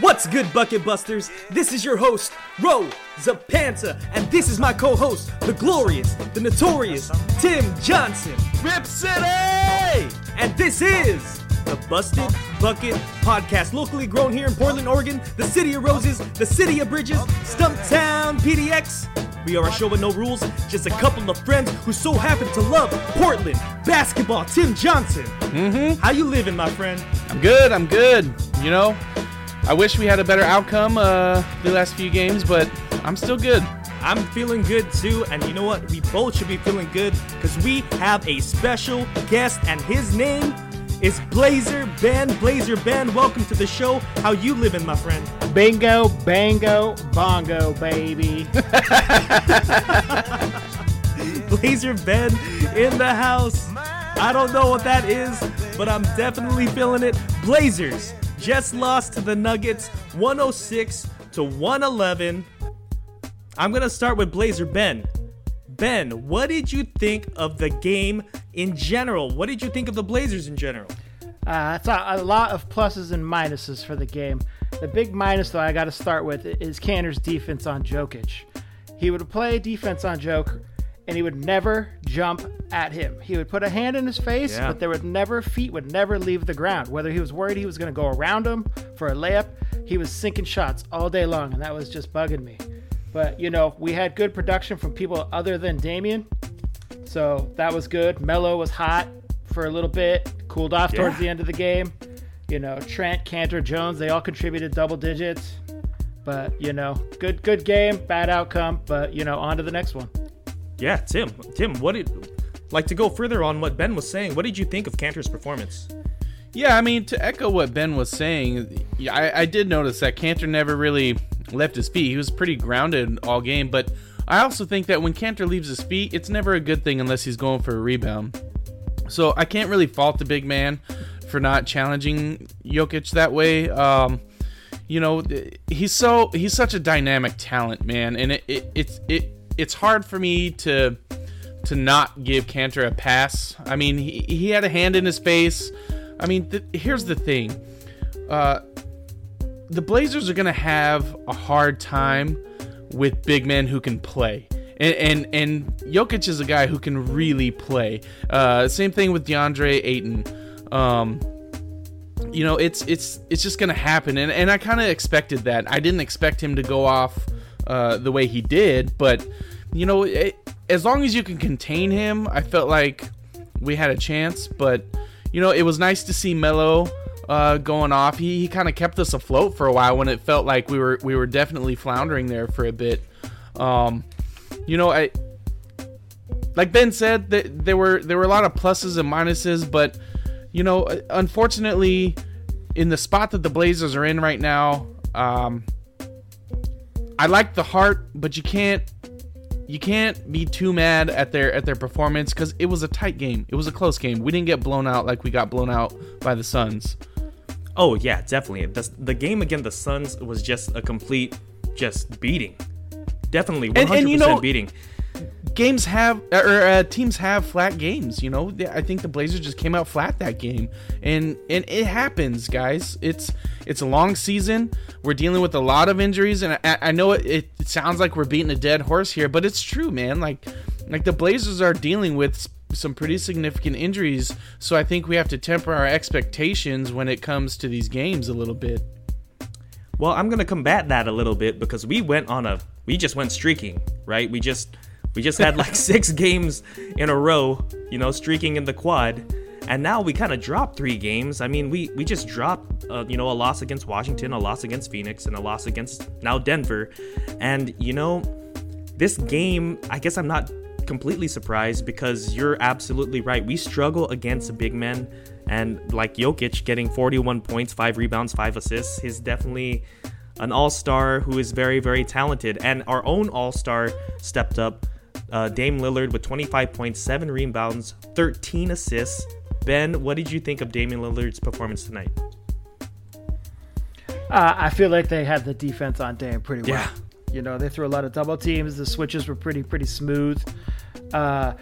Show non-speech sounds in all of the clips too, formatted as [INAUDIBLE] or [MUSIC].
What's good, Bucket Busters? This is your host, Ro Zapanta, and this is my co host, the glorious, the notorious Tim Johnson. Rip City! And this is the Busted Bucket Podcast, locally grown here in Portland, Oregon, the city of roses, the city of bridges, Stumptown PDX. We are a show with no rules, just a couple of friends who so happen to love Portland basketball. Tim Johnson, Mm-hmm. how you living, my friend? I'm good, I'm good. You know, I wish we had a better outcome uh, the last few games, but I'm still good. I'm feeling good too, and you know what? We both should be feeling good because we have a special guest, and his name is Blazer Ben. Blazer Ben, welcome to the show. How you living, my friend? Bingo, bango, bongo, baby. [LAUGHS] Blazer Ben in the house. I don't know what that is, but I'm definitely feeling it. Blazers just lost to the Nuggets 106 to 111. I'm going to start with Blazer Ben. Ben, what did you think of the game in general? What did you think of the Blazers in general? Uh, it's a, a lot of pluses and minuses for the game. The big minus, though, I got to start with is Kanter's defense on Jokic. He would play defense on Joke, and he would never jump at him. He would put a hand in his face, Yeah. but there would never feet would never leave the ground. Whether he was worried he was going to go around him for a layup, he was sinking shots all day long, and that was just bugging me. But you know, we had good production from people other than Damian, so that was good. Melo was hot for a little bit, cooled off towards the end of the game. You know, Trent, Kanter, Jones, they all contributed double digits. But you know, good good game, bad outcome. But you know, on to the next one. Yeah, Tim. Tim, what did like to go further on what Ben was saying? What did you think of Kanter's performance? Yeah, I mean, to echo what Ben was saying, I, I did notice that Kanter never really left his feet. He was pretty grounded all game, but I also think that when Kanter leaves his feet, it's never a good thing unless he's going for a rebound. So I can't really fault the big man for not challenging Jokic that way. Um, you know, he's so he's such a dynamic talent, man, and it, it it's it it's hard for me to to not give Kanter a pass. I mean, he, he had a hand in his face. I mean, th- here's the thing. Uh, the Blazers are going to have a hard time with big men who can play. And, and and Jokic is a guy who can really play. Uh, same thing with DeAndre Ayton. Um, you know, it's it's it's just gonna happen, and and I kind of expected that. I didn't expect him to go off uh, the way he did, but you know, it, as long as you can contain him, I felt like we had a chance. But you know, it was nice to see Melo uh, going off. He he kind of kept us afloat for a while when it felt like we were we were definitely floundering there for a bit. Um, you know, I like Ben said that there were there were a lot of pluses and minuses, but you know, unfortunately, in the spot that the Blazers are in right now, um, I like the heart, but you can't you can't be too mad at their at their performance because it was a tight game. It was a close game. We didn't get blown out like we got blown out by the Suns. Oh yeah, definitely. The, the game against the Suns was just a complete just beating. Definitely 100% And- and you know- beating. Games have or uh, teams have flat games. You know, I think the Blazers just came out flat that game, and and it happens, guys. It's it's a long season. We're dealing with a lot of injuries, and I, I know it, it sounds like we're beating a dead horse here, but it's true, man. Like like the Blazers are dealing with some pretty significant injuries, so I think we have to temper our expectations when it comes to these games a little bit. Well, I'm gonna combat that a little bit because we went on a we just went streaking, right? We just we just had like [LAUGHS] six games in a row, you know, streaking in the quad, and now we kind of dropped three games. I mean, we we just dropped, uh, you know, a loss against Washington, a loss against Phoenix, and a loss against now Denver, and you know, this game, I guess I'm not completely surprised because you're absolutely right. We struggle against big men, and like Jokic getting 41 points, five rebounds, five assists is definitely an all star who is very, very talented. And our own all star stepped up. Uh, Dame Lillard with 25 points, seven rebounds, 13 assists. Ben, what did you think of Damian Lillard's performance tonight? Uh, I feel like they had the defense on Dame pretty well. Yeah. You know, they threw a lot of double teams. The switches were pretty pretty smooth. Uh,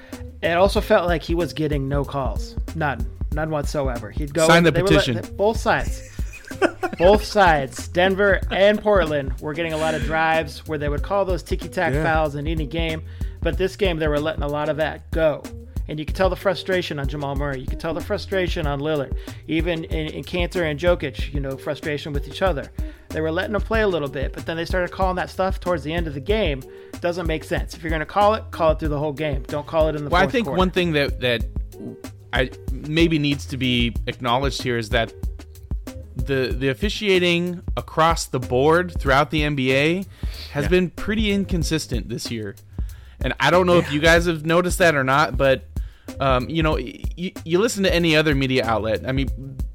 it also felt like he was getting no calls, none, none whatsoever. He'd go Sign the they were let- petition. both sides. [LAUGHS] both sides, Denver and Portland, were getting a lot of drives where they would call those ticky tack Yeah. fouls in any game. But this game, they were letting a lot of that go. And you could tell the frustration on Jamal Murray. You could tell the frustration on Lillard. Even in, in Kanter and Jokic, you know, frustration with each other. They were letting them play a little bit, but then they started calling that stuff towards the end of the game. Doesn't make sense. If you're going to call it, call it through the whole game. Don't call it in the Well, I think quarter. one thing that that I maybe needs to be acknowledged here is that the the officiating across the board throughout the NBA has Yeah. been pretty inconsistent this year. And I don't know if you guys have noticed that or not, but um, you know, y- you listen to any other media outlet. I mean,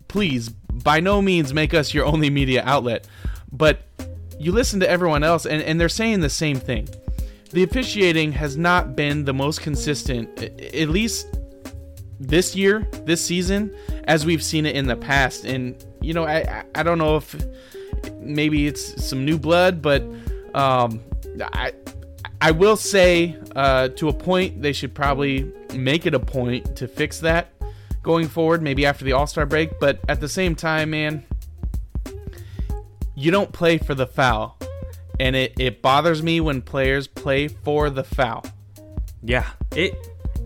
please, by no means make us your only media outlet, but you listen to everyone else, and, and they're saying the same thing. The officiating has not been the most consistent, at least this year, this season, as we've seen it in the past. And you know, I I- don't know if maybe it's some new blood, but um, I I will say uh, to a point they should probably make it a point to fix that going forward, maybe after the All Star break. But at the same time, man, you don't play for the foul, and it it bothers me when players play for the foul. Yeah, it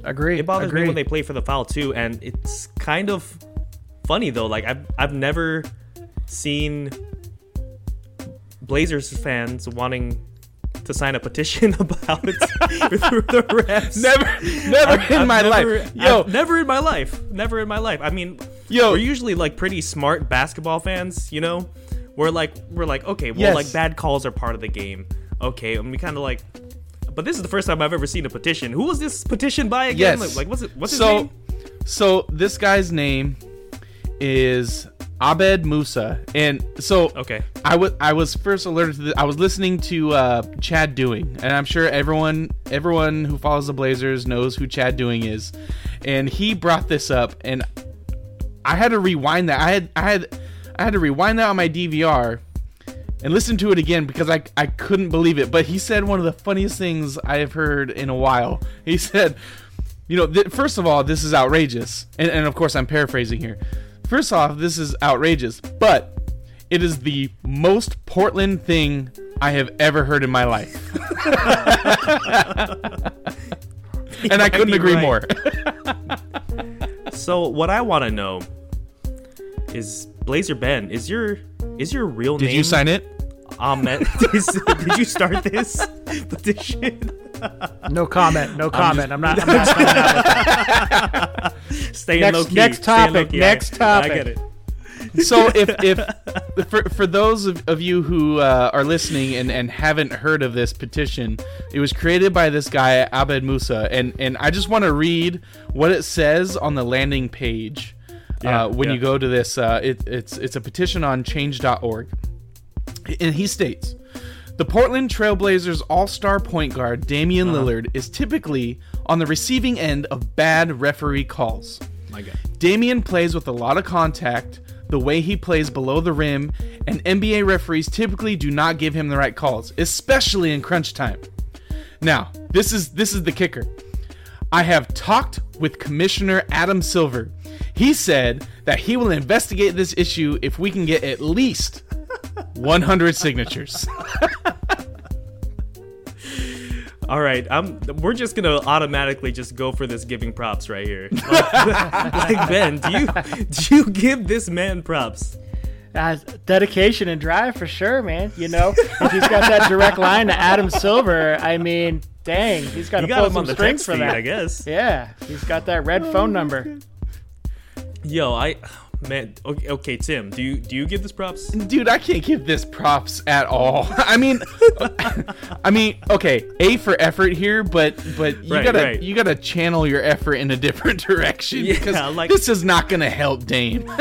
agree. it bothers agree. me when they play for the foul too, and it's kind of funny though. Like I've I've never seen Blazers fans wanting to sign a petition [LAUGHS] about it [LAUGHS] through the refs. Never, never I've- in I've my never- life, yo, I've never in my life, never in my life. I mean, Yo. we're usually like pretty smart basketball fans, you know. We're like, we're like, okay, well, Yes. like bad calls are part of the game, okay, and we kind of like. But this is the first time I've ever seen a petition. Who was this petition by again? Yes. Like, like, what's it? What's his so, name? so this guy's name is Abed Musa, and so Okay. I was I was first alerted to this. I was listening to uh, Chad Doing, and I'm sure everyone everyone who follows the Blazers knows who Chad Doing is, and he brought this up, and I had to rewind that. I had I had I had to rewind that on my DVR and listen to it again because I I couldn't believe it. But he said one of the funniest things I have heard in a while. [LAUGHS] He said, you know, th- first of all, this is outrageous, and and of course I'm paraphrasing here. First off, this is outrageous, but it is the most Portland thing I have ever heard in my life. [LAUGHS] and I [LAUGHS] couldn't agree right. more. So what I want to know is Blazer Ben. Is your is your real Did name? Did you sign it? Ahmed? [LAUGHS] Is- did you start this [LAUGHS] petition? No comment. No comment. I'm, not. I'm [LAUGHS] not signing out with that. Staying Next- low key. next topic, low-key. next topic. I get it. so if if for, for those of, of you who uh, are listening and, and haven't heard of this petition it was created by this guy abed musa and and i just want to read what it says on the landing page Yeah, uh, when yeah. you go to this uh, it, it's it's a petition on change.org and he states the Portland Trailblazers all-star point guard Damian Uh-huh. Lillard is typically on the receiving end of bad referee calls. My God. Damian plays with a lot of contact, the way he plays below the rim, and NBA referees typically do not give him the right calls, especially in crunch time. Now, this is this is the kicker. I have talked with Commissioner Adam Silver. He said that he will investigate this issue if we can get at least 100 signatures. [LAUGHS] All right, I'm. We're just gonna automatically just go for this giving props right here. [LAUGHS] Like, [LAUGHS] like, Ben, do you do you give this man props? Uh, dedication and drive for sure, man. You know, if he's got that direct line to Adam Silver, I mean, dang, he's got to pull him on some the strings text for feed, that. I guess. Yeah, he's got that red phone number. Yo, I man. Okay, okay, Tim, do you do you give this props? Dude, I can't give this props at all. [LAUGHS] I mean, [LAUGHS] I mean, okay, A for effort here, but but you Right, gotta right. you gotta channel your effort in a different [LAUGHS] direction Yeah, because like- this is not gonna help Dame.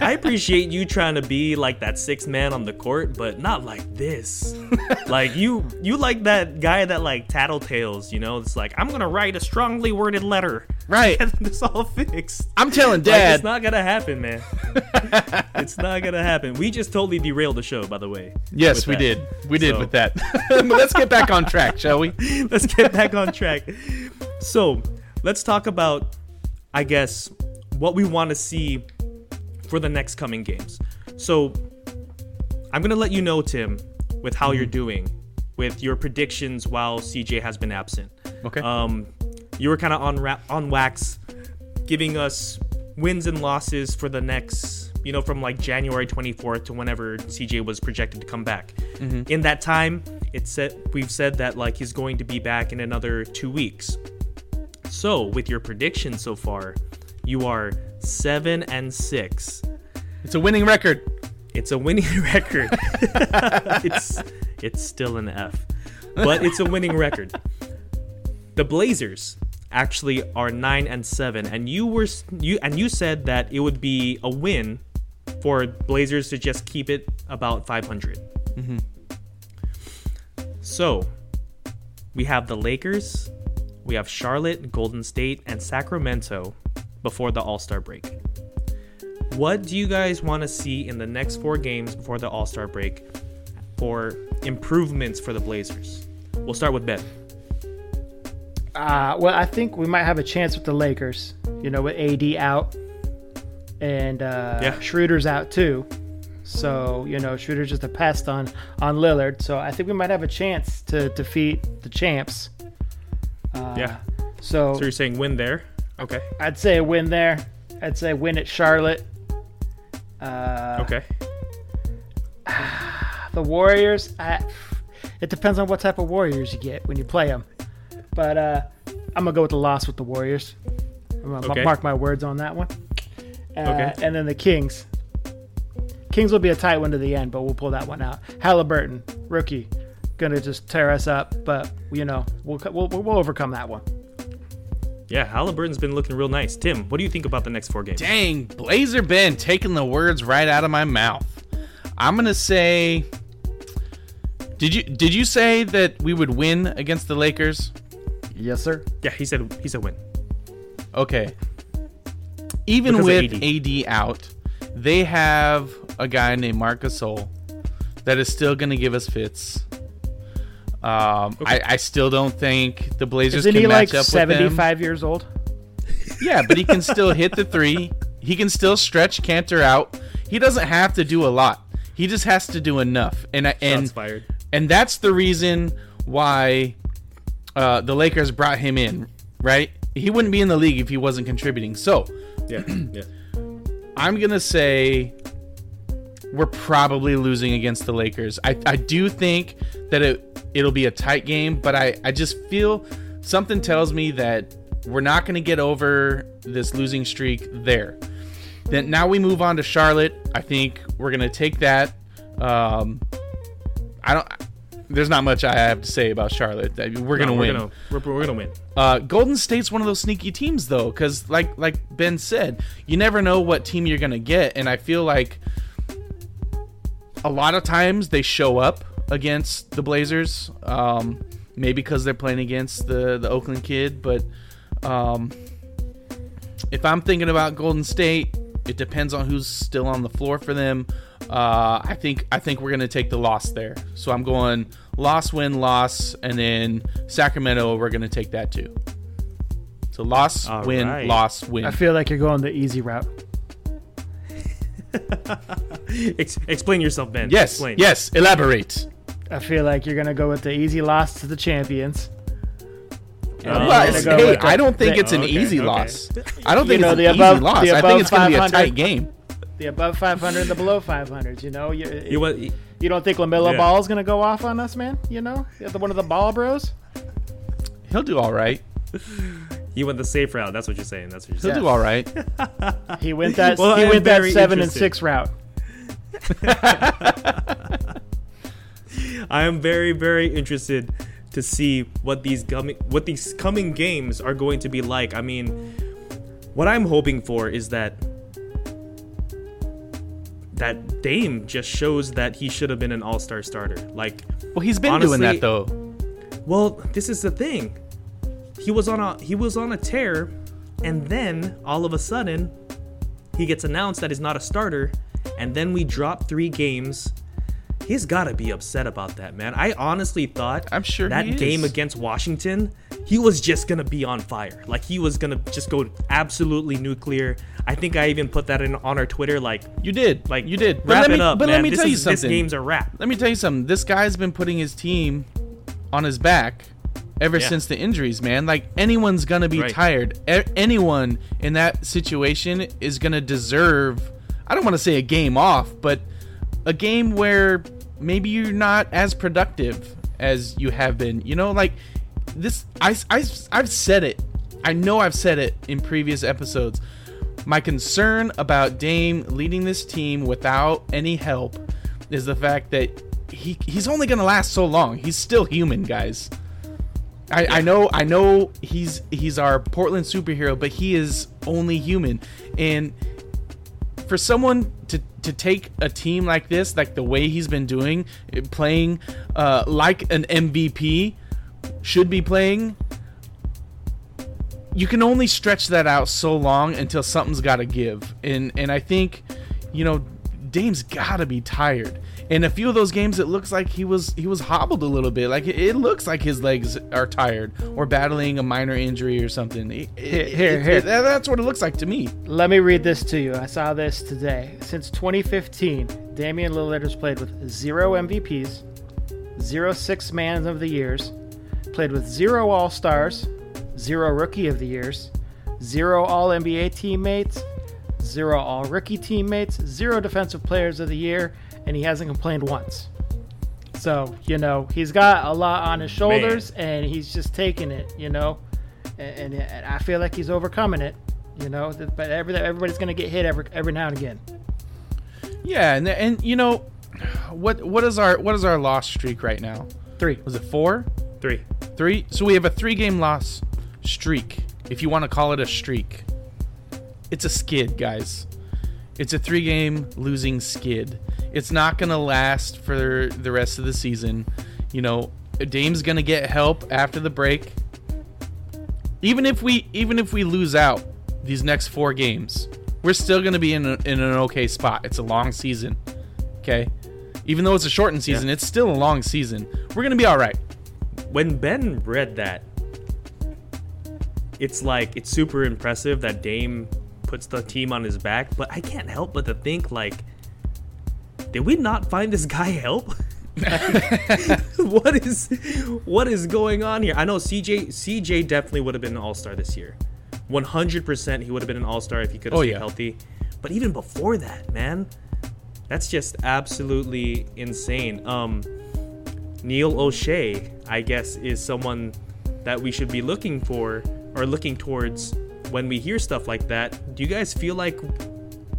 I appreciate you trying to be like that sixth man on the court, but not like this. [LAUGHS] like you, you like that guy that like tattletales. You know, it's like I'm gonna write a strongly worded letter, right? [LAUGHS] and this all fixed. I'm telling Like, Dad. it's not gonna happen, man. [LAUGHS] it's not gonna happen. We just totally derailed the show, by the way. yes, we that. did. We did So- with that. Let's get back on track, shall we? let's get back on track. So, let's talk about, I guess, what we want to see for the next coming games. So, I'm gonna let you know, Tim, with how you're doing, with your predictions while CJ has been absent. Okay. Um, you were kind of on ra- on wax, giving us wins and losses for the next, you know, from like January 24th to whenever CJ was projected to come back. In that time, it said we've said that like he's going to be back in another two weeks. So with your prediction so far, you are seven and six. it's a winning record. It's a winning [LAUGHS] record. it's it's still an F, but it's a winning record. The Blazers actually are nine and seven, and you were you and you said that it would be a win for Blazers to just keep it about 500. Mm-hmm. So we have the Lakers, we have Charlotte, Golden State, and Sacramento before the All Star break. What do you guys want to see in the next four games before the All Star break for improvements for the Blazers? We'll start with Ben. Uh, well, I think we might have a chance with the Lakers. You know, with AD out and uh, Yeah. Schroeder's out too. So you know, Schroeder's just a pest on on Lillard. So I think we might have a chance to defeat the champs. Uh, Yeah. So, So you're saying win there? Okay. I'd say a win there. I'd say win at Charlotte. Uh, Okay. [SIGHS] The Warriors, I, it depends on what type of Warriors you get when you play them. But uh, I'm gonna go with the loss with the Warriors. I'm gonna Okay. mark my words on that one. Uh, Okay. And then the Kings. Kings will be a tight one to the end, but we'll pull that one out. Halliburton, rookie, gonna just tear us up, but you know we'll we'll, we'll overcome that one. Yeah, Halliburton's been looking real nice. Tim, what do you think about the next four games? Dang, Blazer Ben taking the words right out of my mouth. I'm gonna say. Did you did you say that we would win against the Lakers? Yes, sir. Yeah, he said he said win. Okay. Even Because with AD. AD. out, they have a guy named Marcus Gasol that is still going to give us fits. Um, I, I still don't think the Blazers Isn't can he match like up with them. 75 years old? Yeah, but he can still hit the three. He can still stretch Kanter out. He doesn't have to do a lot. He just has to do enough. And Shots and fired. and that's the reason why uh, the Lakers brought him in, right? He wouldn't be in the league if he wasn't contributing. So Yeah, yeah. [CLEARS THROAT] I'm gonna say we're probably losing against the Lakers. I, I do think that it it'll be a tight game, but I, I just feel something tells me that we're not gonna get over this losing streak there. Then now we move on to Charlotte. I think we're gonna take that. Um, I don't. There's not much I have to say about Charlotte. We're gonna win. We're gonna, we're, we're gonna win. Uh, Golden State's one of those sneaky teams, though, because like like Ben said, you never know what team you're gonna get, and I feel like a lot of times they show up against the Blazers. Um, maybe because they're playing against the the Oakland kid, but um, if I'm thinking about Golden State, it depends on who's still on the floor for them. Uh, I think I think we're gonna take the loss there. So I'm going loss, win, loss, and then Sacramento. We're gonna take that too. So loss, All win, right. loss, win. I feel like you're going the easy route. [LAUGHS] Ex- explain yourself, Ben. yes, Explain. yes. Elaborate. I feel like you're gonna go with the easy loss to the champions. And Well, you're okay. gonna go hey, the- I don't think the- it's an Okay, easy okay. loss. I don't You think know, it's the an above- easy loss. the I think it's gonna be a tight game. the above 500 and the below 500. You know, you, You what? you don't think Lamelo Yeah. Ball is gonna go off on us, man? You know, You're the one of the ball bros. He'll do all right. He went the safe route. That's what you're saying. That's what you're saying. He'll do all right. [LAUGHS] He went that. [LAUGHS] Well, he am went that very seven and interested. six route. [LAUGHS] I am very, very interested to see what these coming what these coming games are going to be like. I mean, what I'm hoping for is that that Dame just shows that he should have been an All-Star starter. Like, Well, he's been doing Honestly- that though. well, this is the thing. He was on a he was on a tear, and then all of a sudden, he gets announced that he's not a starter, and then we drop three games. He's got to be upset about that, man. I honestly thought I'm sure that game against Washington, he was just gonna be on fire. Like he was gonna just go absolutely nuclear. I think I even put that in on our Twitter. Like You did. like you did. Wrap let it me, up, but man. let me this tell you something. This game's a wrap. Let me tell you something. This guy's been putting his team on his back ever Yeah. since the injuries, man. Like anyone's gonna be Right. tired. A- anyone in that situation is gonna deserve. I don't want to say a game off, but a game where maybe you're not as productive as you have been. You know, like this. I, I I've said it. I know I've said it in previous episodes. My concern about Dame leading this team without any help is the fact that he he's only gonna last so long. He's still human, guys. I, I know I know he's he's our Portland superhero, but he is only human. And for someone to to take a team like this, like the way he's been doing, playing uh, like an MVP should be playing, you can only stretch that out so long until something's got to give. And and I think, you know, Dame's got to be tired. In a few of those games, it looks like he was he was hobbled a little bit. Like it, it looks like his legs are tired or battling a minor injury or something. It- it- Here, here, it- here. that- that's what it looks like to me. Let me read this to you. I saw this today. Since 2015, Damian Lillard has played with zero MVPs, zero six man of the years, played with zero All Stars, zero Rookie of the years, zero All NBA teammates, zero All Rookie teammates, zero Defensive Players of the Year, and he hasn't complained once. So you know he's got a lot on his shoulders, and he's just taking it. You know, and, and, and I feel like he's overcoming it. You know, but every, everybody's gonna get hit every every now and again. Yeah, and and you know, what what is our what is our loss streak right now? Three. Was it four? Three. Three. So we have a three game loss streak, if you want to call it a streak. It's a skid, guys. It's a three game losing skid. It's not going to last for the rest of the season. You know, Dame's going to get help after the break. Even if we even if we lose out these next 4 games, we're still going to be in, a, in an okay spot. It's a long season. Okay? Even though it's a shortened season, Yeah. it's still a long season. We're going to be all right. when Ben read that, it's like it's super impressive that Dame puts the team on his back, but I can't help but to think like, did we not find this guy help? [LAUGHS] what is what is going on here? I know CJ CJ definitely would have been an All Star this year, 100% he would have been an All Star if he could have Oh, stayed yeah. healthy. But even before that, man, that's just absolutely insane. Um, Neil Olshey, I guess, is someone that we should be looking for or looking towards when we hear stuff like that. Do you guys feel like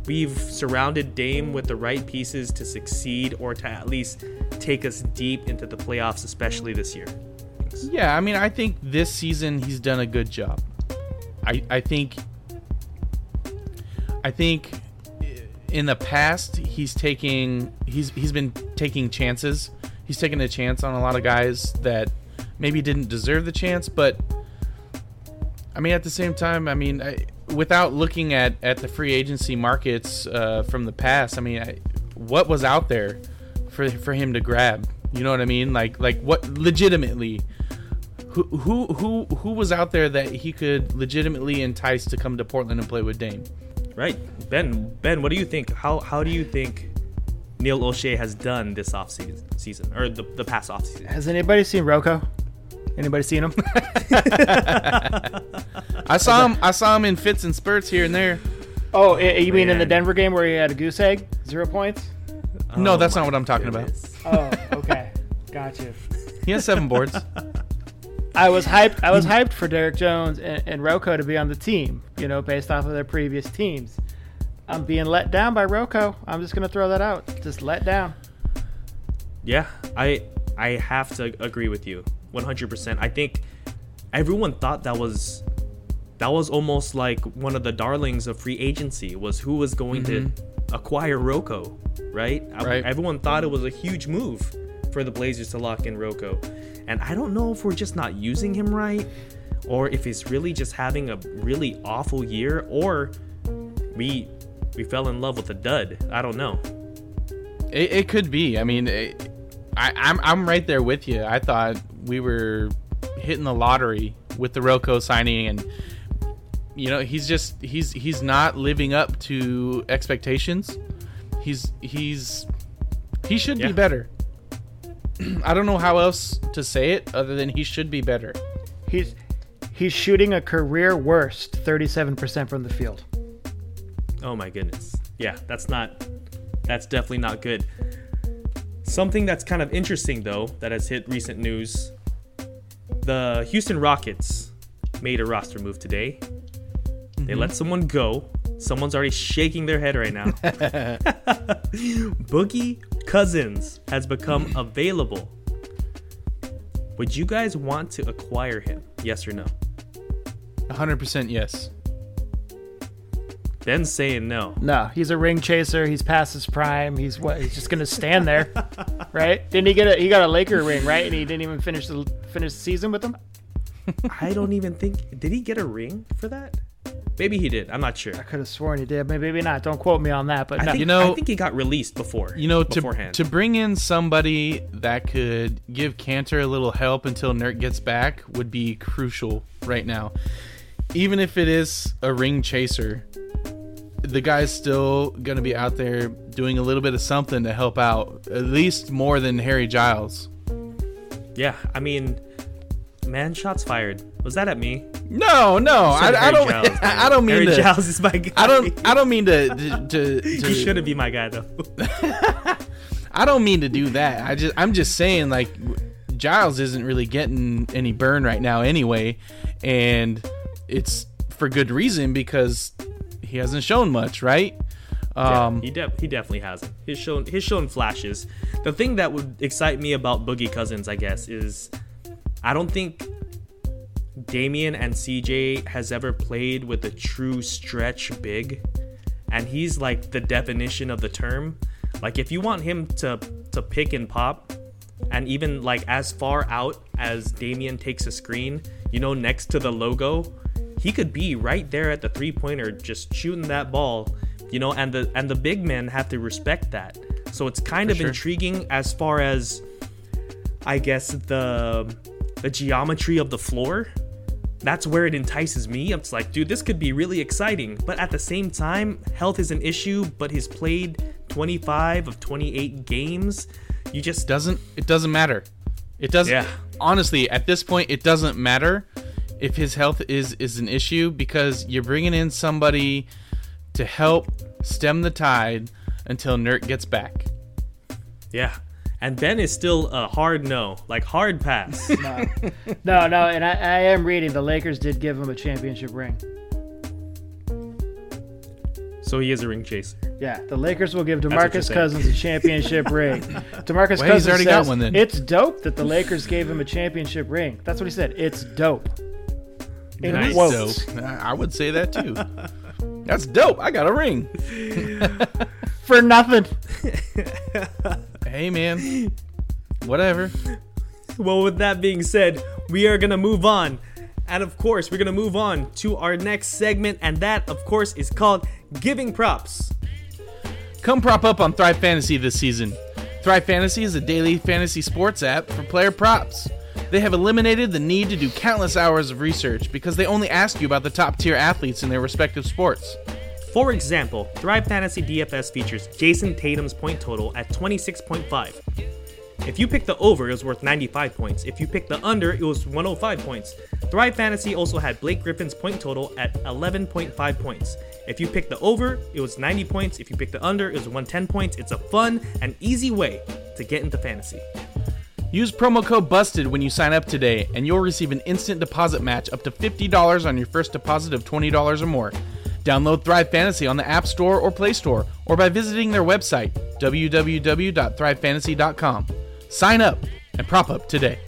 we've surrounded Dame with the right pieces to succeed or to at least take us deep into the playoffs, especially this year? Yeah, I mean, I think this season he's done a good job. I I think I think in the past he's taking he's he's been taking chances. He's taken a chance on a lot of guys that maybe didn't deserve the chance, but I mean, at the same time, I mean, I, without looking at at the free agency markets uh, from the past, I mean, I, what was out there for for him to grab? You know what I mean? Like like what legitimately who who who who was out there that he could legitimately entice to come to Portland and play with Dame? Right, Ben. Ben, what do you think? How how do you think Neil Olshey has done this offseason season season or the, the past offseason? Has anybody seen RoCo? Anybody seen him? [LAUGHS] I saw him I saw him in fits and spurts here and there. oh, i- you mean in the Man. Denver game where he had a goose egg, zero points? No, that's not what I'm talking about. goodness. Oh, okay, gotcha. He has seven boards. I was hyped. I was hyped for Derrick Jones and, and RoCo to be on the team. You know, based off of their previous teams. I'm being let down by RoCo. I'm just gonna throw that out. Just let down. Yeah, I I have to agree with you 100%. I think everyone thought that was that was almost like one of the darlings of free agency was who was going to mm-hmm. acquire RoCo, right? Right. Everyone thought it was a huge move for the Blazers to lock in RoCo. And I don't know if we're just not using him right or if he's really just having a really awful year or we we fell in love with a dud. I don't know. It, it could be. I mean, it, I, I'm I'm right there with you. I thought we were hitting the lottery with the RoCo signing, and you know he's just he's he's not living up to expectations. He's he's he should Yeah. be better. [CLEARS THROAT] I don't know how else to say it other than he should be better. He's he's shooting a career worst 37% from the field. Oh my goodness. Yeah, that's not that's definitely not good. Something that's kind of interesting though that has hit recent news. The Houston Rockets made a roster move today. They let someone go. Someone's already shaking their head right now. [LAUGHS] Boogie Cousins has become available. Would you guys want to acquire him? Yes or no? 100% yes. Ben's saying no. No, he's a ring chaser. He's past his prime. He's what? He's just gonna stand there, [LAUGHS] right? Didn't he get a? He got a Laker ring, right? And he didn't even finish the finish the season with them. [LAUGHS] I don't even think did he get a ring for that? Maybe he did. I'm not sure. I could have sworn he did. Maybe, maybe not. Don't quote me on that. But I no. think, You know- I think he got released before. You know, to beforehand. to bring in somebody that could give Kanter a little help until Nurk gets back would be crucial right now. Even if it is a ring chaser, the guy's still gonna be out there doing a little bit of something to help out, at least more than Harry Giles. yeah, I mean, man, shots fired. Was that at me? No, no, I, I don't. Giles, [LAUGHS] I don't mean Harry to. Giles is my guy. [LAUGHS] I don't. I don't mean to. To. to, [LAUGHS] he to shouldn't be my guy though. I don't mean to do that. I just I'm just saying like Giles isn't really getting any burn right now anyway, and it's for good reason because he hasn't shown much, right? Um, he de- he definitely hasn't. He's shown he's shown flashes. The thing that would excite me about Boogie Cousins, I guess, is I don't think Damian and CJ has ever played with a true stretch big, and he's like the definition of the term. Like if you want him to to pick and pop, and even like as far out as Damian takes a screen, you know, next to the logo, he could be right there at the three pointer, just shooting that ball, you know, and the and the big men have to respect that. So it's kind of sure. intriguing as far as I guess the the geometry of the floor. That's where it entices me. It's like, dude, this could be really exciting. But at the same time, health is an issue, but he's played 25 of 28 games. You just doesn't it doesn't matter. It doesn't. Yeah. Honestly, at this point, it doesn't matter if his health is is an issue because you're bringing in somebody to help stem the tide until Nurk gets back. Yeah. And Ben is still a hard no, like hard pass. [LAUGHS] no, no, no. And I, I am reading. The Lakers did give him a championship ring. so he is a ring chaser. Yeah, the Lakers will give what you're DeMarcus. Cousins a championship [LAUGHS] ring. DeMarcus Well, Cousins already says, got one then. It's dope that the Lakers gave him a championship ring. That's what he said. It's dope. In Nice. quotes. Dope. I I would say that too. That's dope. I got a ring. [LAUGHS] For nothing. Hey man. Whatever. Well, with that being said, we are going to move on. And of course, we're going to move on to our next segment. And that, of course, is called Giving Props. Come prop up on Thrive Fantasy this season. Thrive Fantasy is a daily fantasy sports app for player props. They have eliminated the need to do countless hours of research because they only ask you about the top tier athletes in their respective sports. For example, Thrive Fantasy DFS features Jayson Tatum's point total at 26.5. If you pick the over, it was worth 95 points. If you pick the under, it was 105 points. Thrive Fantasy also had Blake Griffin's point total at 11.5 points. If you pick the over, it was 90 points. If you pick the under, it was 110 points. It's a fun and easy way to get into fantasy. Use promo code BUSTED when you sign up today, and you'll receive an instant deposit match up to $50 on your first deposit of $20 or more. Download Thrive Fantasy on the App Store or Play Store, or by visiting their website, www.thrivefantasy.com. Sign up and prop up today.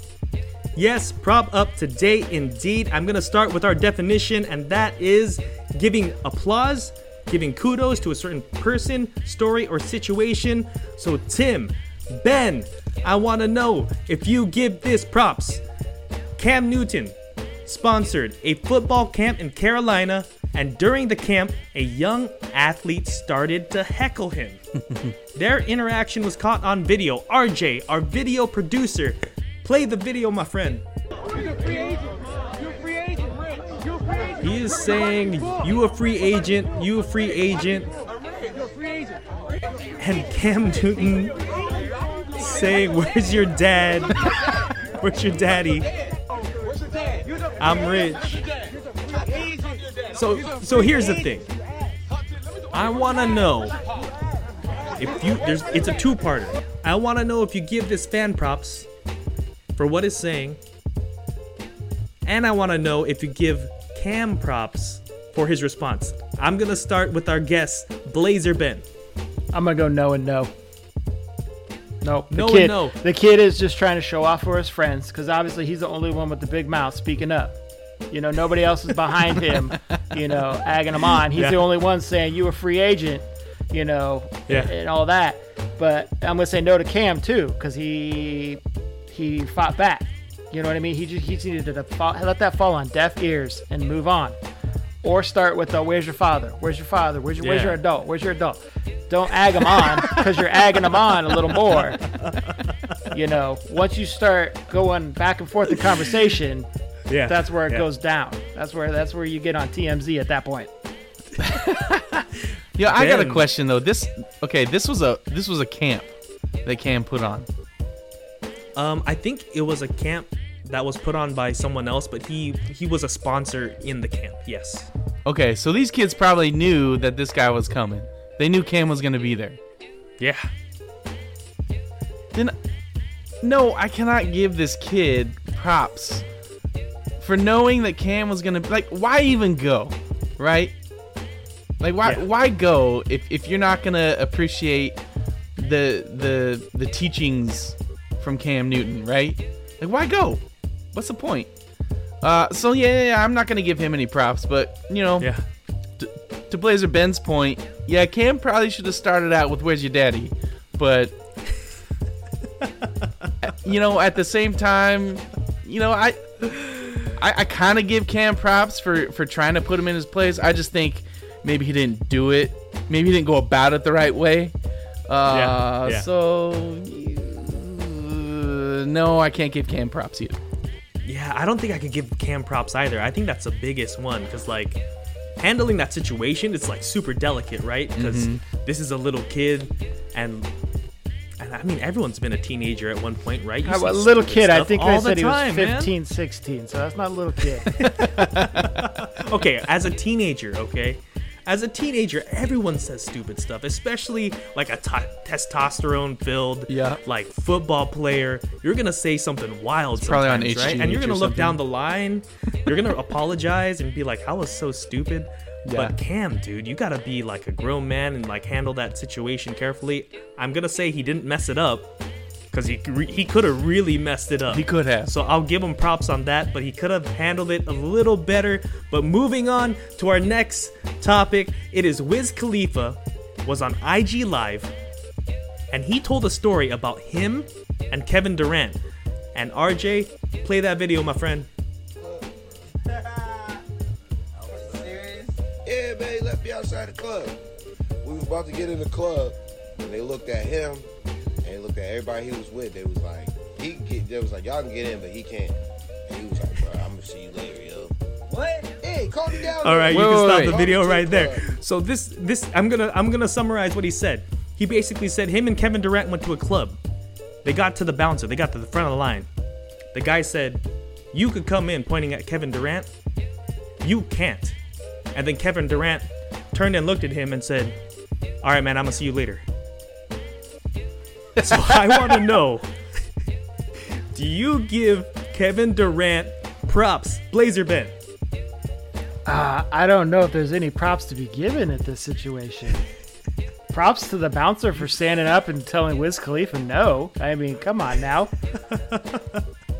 Yes, prop up today indeed. I'm going to start with our definition, and that is giving applause, giving kudos to a certain person, story, or situation. So, Tim, Ben, I want to know if you give this props. Cam Newton sponsored a football camp in Carolina, and during the camp, a young athlete started to heckle him. [LAUGHS] Their interaction was caught on video. RJ, our video producer, play the video, my friend. You're a free agent. You're a free He is saying, "You a free agent? You a free agent?" And Cam Newton saying, "Where's your dad? Where's your daddy? I'm rich." So, so here's the thing. I want to know if you there's it's a two-parter. I want to know if you give this fan props for what it's saying, and I want to know if you give Cam props for his response. I'm gonna start with our guest, Blazer Ben. I'm gonna go no and no. No, the No kid, no. The kid is just trying to show off for his friends because obviously he's the only one with the big mouth speaking up. You know, nobody else is behind him. [LAUGHS] You know, agging him on. He's Yeah. the only one saying you a free agent. You know, Yeah. and all that. But I'm gonna say no to Cam too because he he fought back. You know what I mean? He just he just needed to fall, let that fall on deaf ears and move on. Or start with the "Where's your father? Where's your father? Where's your Where's your adult? Where's your adult?" Don't ag them on because you're agging them on a little more. You know, once you start going back and forth in conversation, Yeah, that's where it yeah. goes down. That's where that's where you get on TMZ at that point. Yeah, I got a question though. This okay, this was a this was a camp that Cam put on. Um, I think it was a camp that was put on by someone else, but he he was a sponsor in the camp. Yes. Okay, so these kids probably knew that this guy was coming. They knew Cam was gonna be there. Yeah. Then no, I cannot give this kid props for knowing that Cam was gonna like why even go? Right? Like why Yeah. why go if, if you're not gonna appreciate the the the teachings from Cam Newton, right? Like why go? What's the point? Uh so yeah, yeah, I'm not gonna give him any props, but you know Yeah. to, to Blazer Ben's point, yeah, Cam probably should have started out with "Where's your daddy," but you know, at the same time, you know, I I, I kind of give Cam props for for trying to put him in his place. I just think maybe he didn't do it. Maybe he didn't go about it the right way. Uh, Yeah, yeah. So uh, no, I can't give Cam props either. Yeah, I don't think I could give Cam props either. I think that's the biggest one because like handling that situation, it's like super delicate, right? Mm-hmm. Because this is a little kid, and and I mean everyone's been a teenager at one point, right? You A little kid, I think they the said he was time, man. 15, 16, so that's not a little kid. [LAUGHS] [LAUGHS] okay, as a teenager, okay? As a teenager, everyone says stupid stuff, especially like a t- testosterone filled, Yeah. like football player. You're gonna say something wild, probably on sometimes, right? And you're gonna look something. down the line. You're gonna apologize and be like, "I was so stupid." Yeah. But Cam, dude, you gotta be like a grown man and like handle that situation carefully. I'm gonna say he didn't mess it up because he re- he could have really messed it up. He could have. So I'll give him props on that, but he could have handled it a little better. But moving on to our next topic, it is Wiz Khalifa was on IG Live and he told a story about him and Kevin Durant. And RJ, play that video, my friend. [LAUGHS] Yeah, man, he left me outside the club. We was about to get in the club, and they looked at him, and they looked at everybody he was with. They was like, he get. They was like, y'all can get in, but he can't. And he was like, bro, I'm gonna see you later, yo. What? Hey, calm me down. All right, Wait, you can wait, stop wait. the video right there. So this this I'm gonna I'm gonna summarize what he said. He basically said him and Kevin Durant went to a club. They got to the bouncer. They got to the front of the line. The guy said, "You could come in," pointing at Kevin Durant. You can't. And then Kevin Durant turned and looked at him and said, "All right, man, I'm gonna see you later." So I want to know: Do you give Kevin Durant props, Blazer Ben? Uh, I don't know if there's any props to be given at this situation. props to the bouncer for standing up and telling Wiz Khalifa no. I mean, come on now.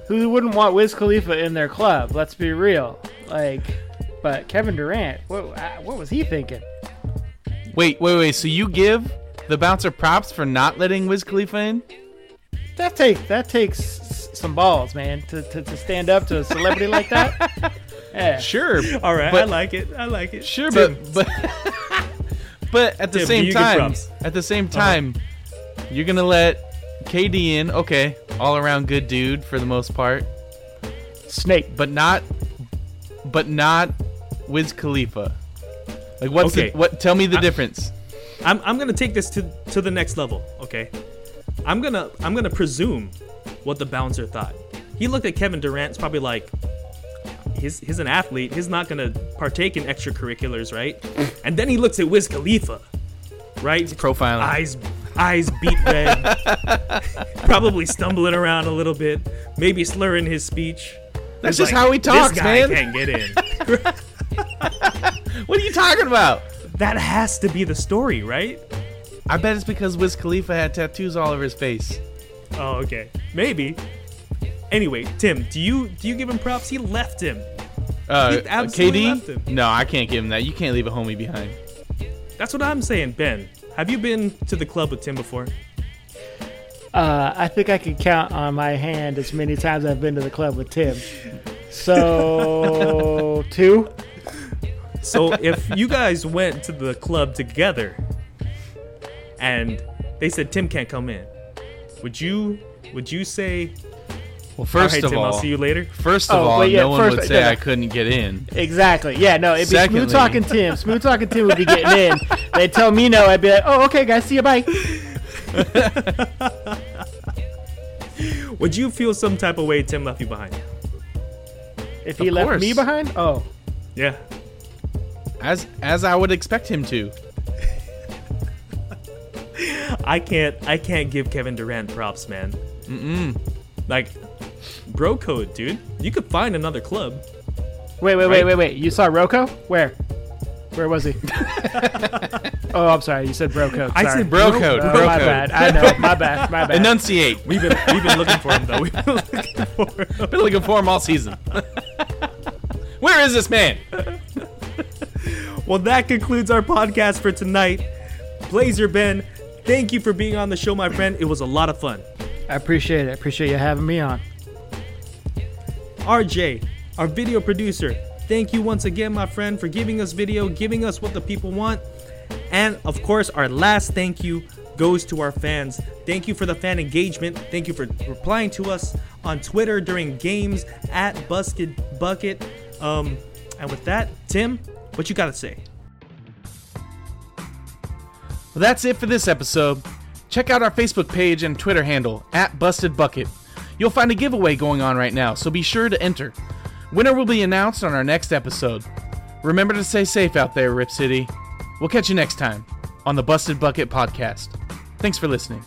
Who wouldn't want Wiz Khalifa in their club? Let's be real. Like, but Kevin Durant, what, uh, what was he thinking? Wait, wait, wait. So you give the bouncer props for not letting Wiz Khalifa in? That take that takes some balls, man, to, to, to stand up to a celebrity like that. [LAUGHS] Yeah. Sure, All right, I like it. I like it. sure, Tim, but but [LAUGHS] but at the Tim, do same you give time, at the same time, you're gonna let KD in. Okay, all around good dude for the most part, Snake. but not, but not Wiz Khalifa? Like what's Okay. the, what? Tell me the difference. I'm, I'm gonna take this to to the next level. Okay, I'm gonna I'm gonna presume what the bouncer thought. He looked at Kevin Durant. It's probably like he's he's an athlete. He's not gonna partake in extracurriculars, right? [LAUGHS] And then he looks at Wiz Khalifa, right? profiling. Eyes eyes beat red. [LAUGHS] probably stumbling around a little bit, maybe slurring his speech. That's just how he talks, this guy man." Can't get in. [LAUGHS] What are you talking about? That has to be the story, right? I bet it's because Wiz Khalifa had tattoos all over his face. Oh, okay. Maybe. Anyway, Tim, do you do you give him props? He left him. Uh, He absolutely left KD? him. No, I can't give him that. You can't leave a homie behind. That's what I'm saying, Ben. Have you been to the club with Tim before? Uh, I think I can count on my hand as many times I've been to the club with Tim. So [LAUGHS] two. So if you guys went to the club together and they said Tim can't come in, would you would you say Well, first all right, of Tim, all, I'll see you later? first of Oh, all, yeah, no one first- would say no, no. I couldn't get in. Exactly. Yeah. No. It'd be Secondly- smooth talking Tim. Smooth talking Tim would be getting in. [LAUGHS] They'd tell me no. I'd be like, oh, okay, guys, see you. Bye. [LAUGHS] Would you feel some type of way Tim left you behind? If he Of left course. me behind, oh, Yeah. As as I would expect him to. I can't I can't give Kevin Durant props, man. Mm-mm. Like bro code, dude. You could find another club. wait, wait, Right? wait, wait, wait. You saw RoCo? Where? Where was he? [LAUGHS] oh, I'm sorry. You said bro code. I said Bro bro code, Oh, bro my code. bad. I know. My bad. My bad. Enunciate. We've been we've been looking for him though. We've been looking for him. Been looking for him all season. [LAUGHS] Where is this man? Well, that concludes our podcast for tonight. Blazer Ben, thank you for being on the show, my friend. It was a lot of fun. I appreciate it. I appreciate you having me on. RJ, our video producer, thank you once again, my friend, for giving us video, giving us what the people want. And of course, our last thank you goes to our fans. Thank you for the fan engagement. Thank you for replying to us on Twitter during games at Busted Bucket. Um, and with that, Tim, what you got to say? Well, that's it for this episode. Check out our Facebook page and Twitter handle at Busted Bucket. You'll find a giveaway going on right now, so be sure to enter. Winner will be announced on our next episode. Remember to stay safe out there, Rip City. We'll catch you next time on the Busted Bucket podcast. Thanks for listening.